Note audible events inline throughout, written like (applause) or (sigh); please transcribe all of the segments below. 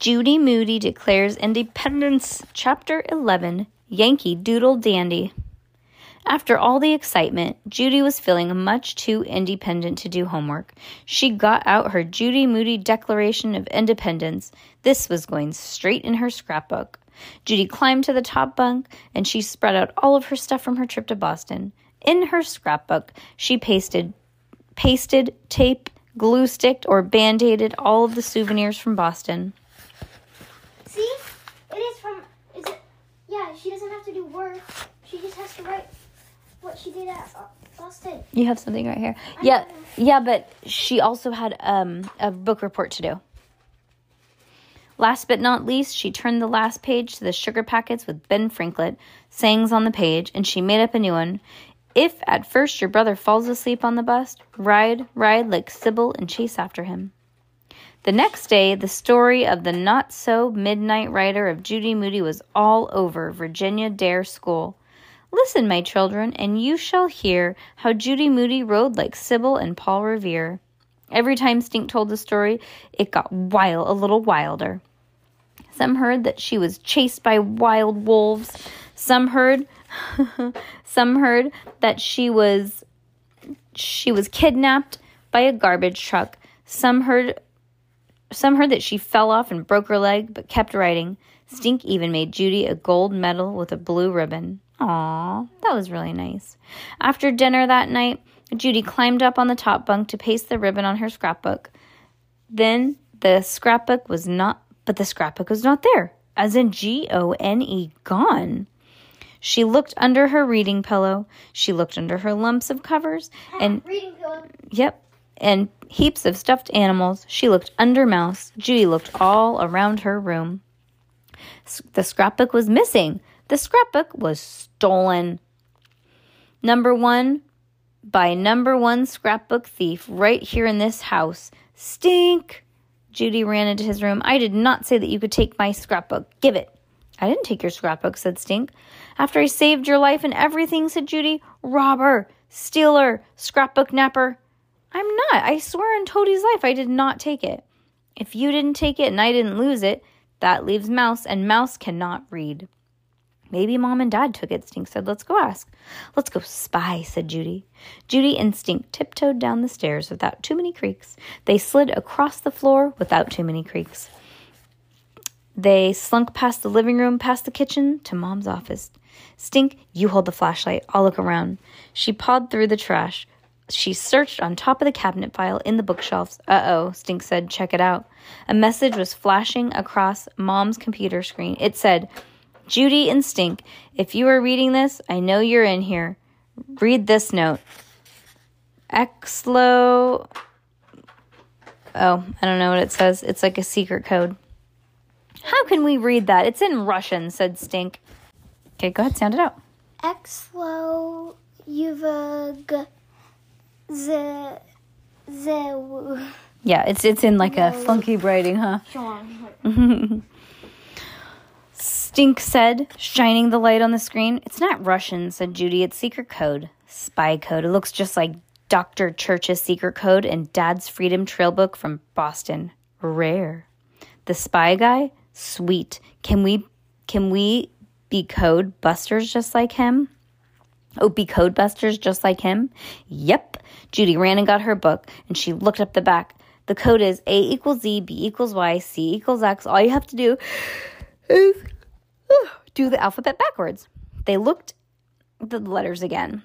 Judy Moody declares independence, Chapter 11 Yankee Doodle Dandy. After all the excitement, Judy was feeling much too independent to do homework. She got out her Judy Moody Declaration of Independence. This was going straight in her scrapbook. Judy climbed to the top bunk and she spread out all of her stuff from her trip to Boston. In her scrapbook, she pasted pasted, tape, glue sticked, or band-aided all of the souvenirs from Boston. See? It is from. Is it? Yeah, she doesn't have to do work. She just has to write what she did at uh, Boston. You have something right here. Yeah, yeah, but she also had um, a book report to do. Last but not least, she turned the last page to the sugar packets with Ben Franklin, sayings on the page, and she made up a new one. If at first your brother falls asleep on the bus, ride, ride like Sybil and chase after him. The next day, the story of the not so midnight rider of Judy Moody was all over Virginia Dare School. Listen, my children, and you shall hear how Judy Moody rode like Sybil and Paul Revere. Every time Stink told the story, it got wild, a little wilder. Some heard that she was chased by wild wolves. Some heard, (laughs) some heard that she was, she was kidnapped by a garbage truck. Some heard some heard that she fell off and broke her leg, but kept writing. Stink even made Judy a gold medal with a blue ribbon. Aw, that was really nice. After dinner that night, Judy climbed up on the top bunk to paste the ribbon on her scrapbook. Then the scrapbook was not, but the scrapbook was not there, as in G O N E, gone. She looked under her reading pillow. She looked under her lumps of covers, ah, and Reading pillow. Yep. And heaps of stuffed animals. She looked under Mouse. Judy looked all around her room. The scrapbook was missing. The scrapbook was stolen. Number one by number one scrapbook thief right here in this house. Stink! Judy ran into his room. I did not say that you could take my scrapbook. Give it. I didn't take your scrapbook, said Stink. After I saved your life and everything, said Judy. Robber, stealer, scrapbook napper. I'm not. I swear on Toady's life I did not take it. If you didn't take it and I didn't lose it, that leaves Mouse, and Mouse cannot read. Maybe Mom and Dad took it, Stink said. Let's go ask. Let's go spy, said Judy. Judy and Stink tiptoed down the stairs without too many creaks. They slid across the floor without too many creaks. They slunk past the living room, past the kitchen, to Mom's office. Stink, you hold the flashlight. I'll look around. She pawed through the trash. She searched on top of the cabinet file in the bookshelves. Uh oh, Stink said, check it out. A message was flashing across Mom's computer screen. It said, Judy and Stink, if you are reading this, I know you're in here. Read this note. Exlo. Oh, I don't know what it says. It's like a secret code. How can we read that? It's in Russian, said Stink. Okay, go ahead, sound it out. Exlo Yuvag Ze Ze Yeah, it's it's in like a funky writing, huh? (laughs) Stink said, shining the light on the screen. It's not Russian, said Judy. It's secret code. Spy code. It looks just like Dr. Church's secret code and Dad's Freedom Trail book from Boston. Rare. The spy guy? Sweet. Can we can we be code busters just like him? Oh, be code busters just like him? Yep. Judy ran and got her book and she looked up the back. The code is A equals Z, B equals Y, C equals X. All you have to do is do the alphabet backwards. They looked the letters again.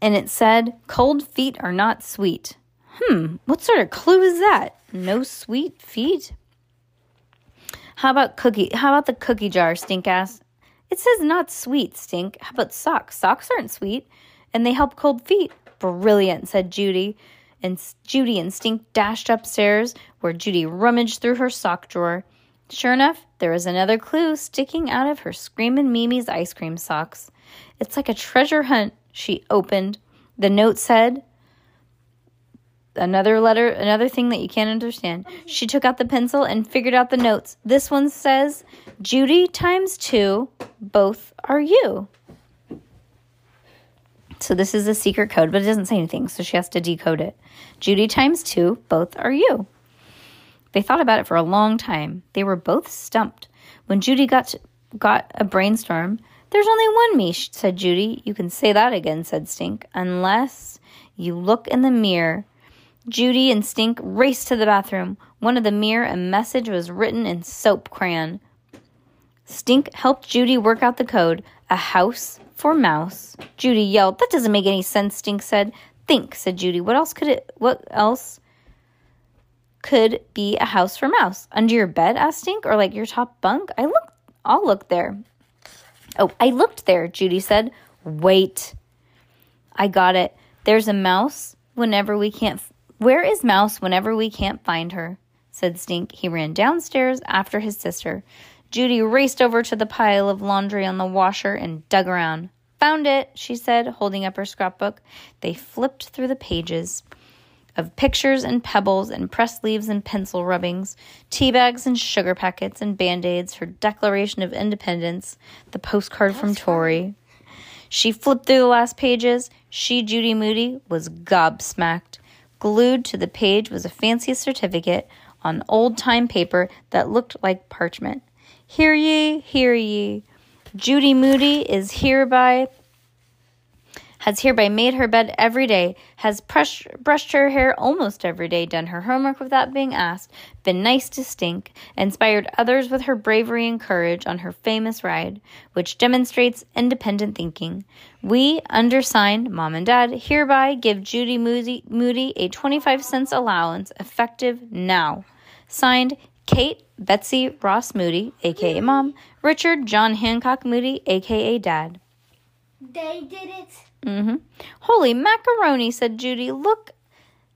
And it said, Cold feet are not sweet. Hmm, what sort of clue is that? No sweet feet? How about cookie? How about the cookie jar, stink ass? It says not sweet, stink. How about socks? Socks aren't sweet, and they help cold feet. Brilliant, said Judy and Judy and Stink dashed upstairs, where Judy rummaged through her sock drawer. Sure enough, there was another clue sticking out of her Screamin' Mimi's ice cream socks. It's like a treasure hunt, she opened. The note said, another letter, another thing that you can't understand. She took out the pencil and figured out the notes. This one says, Judy times two, both are you. So this is a secret code, but it doesn't say anything, so she has to decode it. Judy times two, both are you. They thought about it for a long time. They were both stumped. When Judy got to, got a brainstorm, there's only one me, said Judy. You can say that again, said Stink, unless you look in the mirror. Judy and Stink raced to the bathroom. One of the mirror, a message was written in soap crayon. Stink helped Judy work out the code. A house for mouse. Judy yelled, That doesn't make any sense, Stink said. Think, said Judy. What else could it what else could be a house for mouse? Under your bed? asked Stink, or like your top bunk? I look I'll look there. Oh, I looked there, Judy said. Wait. I got it. There's a mouse whenever we can't where is Mouse whenever we can't find her? said Stink. He ran downstairs after his sister. Judy raced over to the pile of laundry on the washer and dug around. Found it, she said, holding up her scrapbook. They flipped through the pages of pictures and pebbles and pressed leaves and pencil rubbings, tea bags and sugar packets and band aids, her Declaration of Independence, the postcard That's from Tori. She flipped through the last pages. She, Judy Moody, was gobsmacked. Glued to the page was a fancy certificate on old time paper that looked like parchment. Hear ye, hear ye. Judy Moody is hereby has hereby made her bed every day, has brushed, brushed her hair almost every day, done her homework without being asked, been nice to stink, inspired others with her bravery and courage on her famous ride, which demonstrates independent thinking. We, undersigned, Mom and Dad, hereby give Judy Moody, Moody a 25 cents allowance effective now. Signed, Kate Betsy Ross Moody, aka Mom, Richard John Hancock Moody, aka Dad. They did it. Mm-hmm. Holy macaroni, said Judy. Look,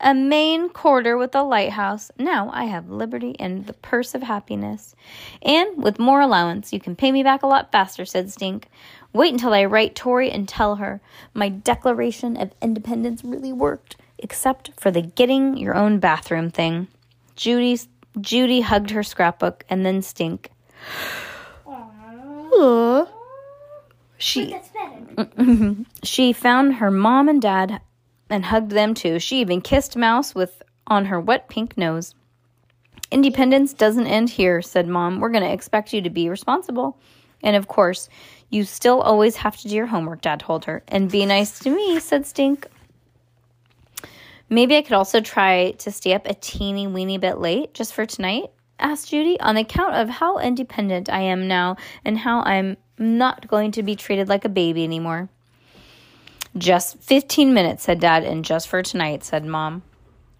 a Maine quarter with a lighthouse. Now I have liberty and the purse of happiness. And with more allowance, you can pay me back a lot faster, said Stink. Wait until I write Tori and tell her my Declaration of Independence really worked, except for the getting your own bathroom thing. Judy's Judy hugged her scrapbook and then Stink. Aww. She (laughs) she found her mom and dad and hugged them too. She even kissed Mouse with on her wet pink nose. Independence doesn't end here, said Mom. We're going to expect you to be responsible. And of course, you still always have to do your homework, Dad told her. And be nice to me, said Stink. Maybe I could also try to stay up a teeny weeny bit late just for tonight, asked Judy, on account of how independent I am now and how I'm not going to be treated like a baby anymore. Just 15 minutes, said Dad, and just for tonight, said Mom.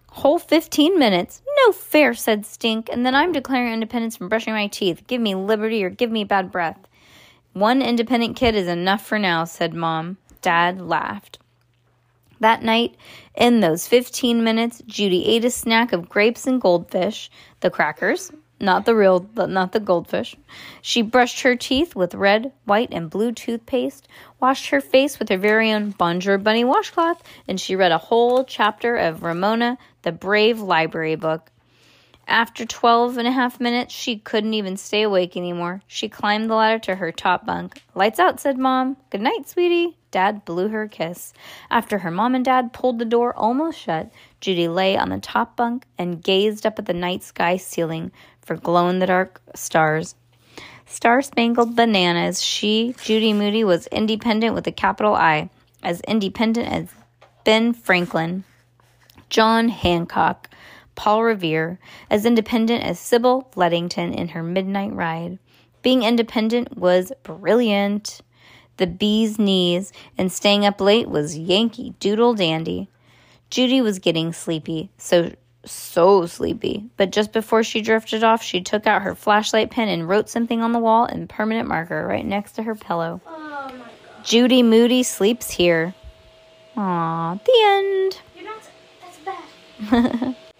Whole 15 minutes? No fair, said Stink, and then I'm declaring independence from brushing my teeth. Give me liberty or give me bad breath. One independent kid is enough for now, said Mom. Dad laughed. That night, in those 15 minutes, Judy ate a snack of grapes and goldfish, the crackers, not the real, not the goldfish. She brushed her teeth with red, white, and blue toothpaste, washed her face with her very own Bonjour Bunny washcloth, and she read a whole chapter of Ramona, the Brave Library book. After twelve and a half minutes, she couldn't even stay awake anymore. She climbed the ladder to her top bunk. Lights out, said Mom. Good night, sweetie. Dad blew her a kiss. After her mom and dad pulled the door almost shut, Judy lay on the top bunk and gazed up at the night sky ceiling for glow in the dark stars. Star spangled bananas. She, Judy Moody, was independent with a capital I, as independent as Ben Franklin, John Hancock, Paul Revere, as independent as Sybil Ludington in her midnight ride. Being independent was brilliant the bee's knees, and staying up late was Yankee Doodle Dandy. Judy was getting sleepy, so so sleepy. But just before she drifted off, she took out her flashlight pen and wrote something on the wall in permanent marker right next to her pillow. Oh Judy Moody sleeps here. Aw, the end. You're not. That's bad. (laughs)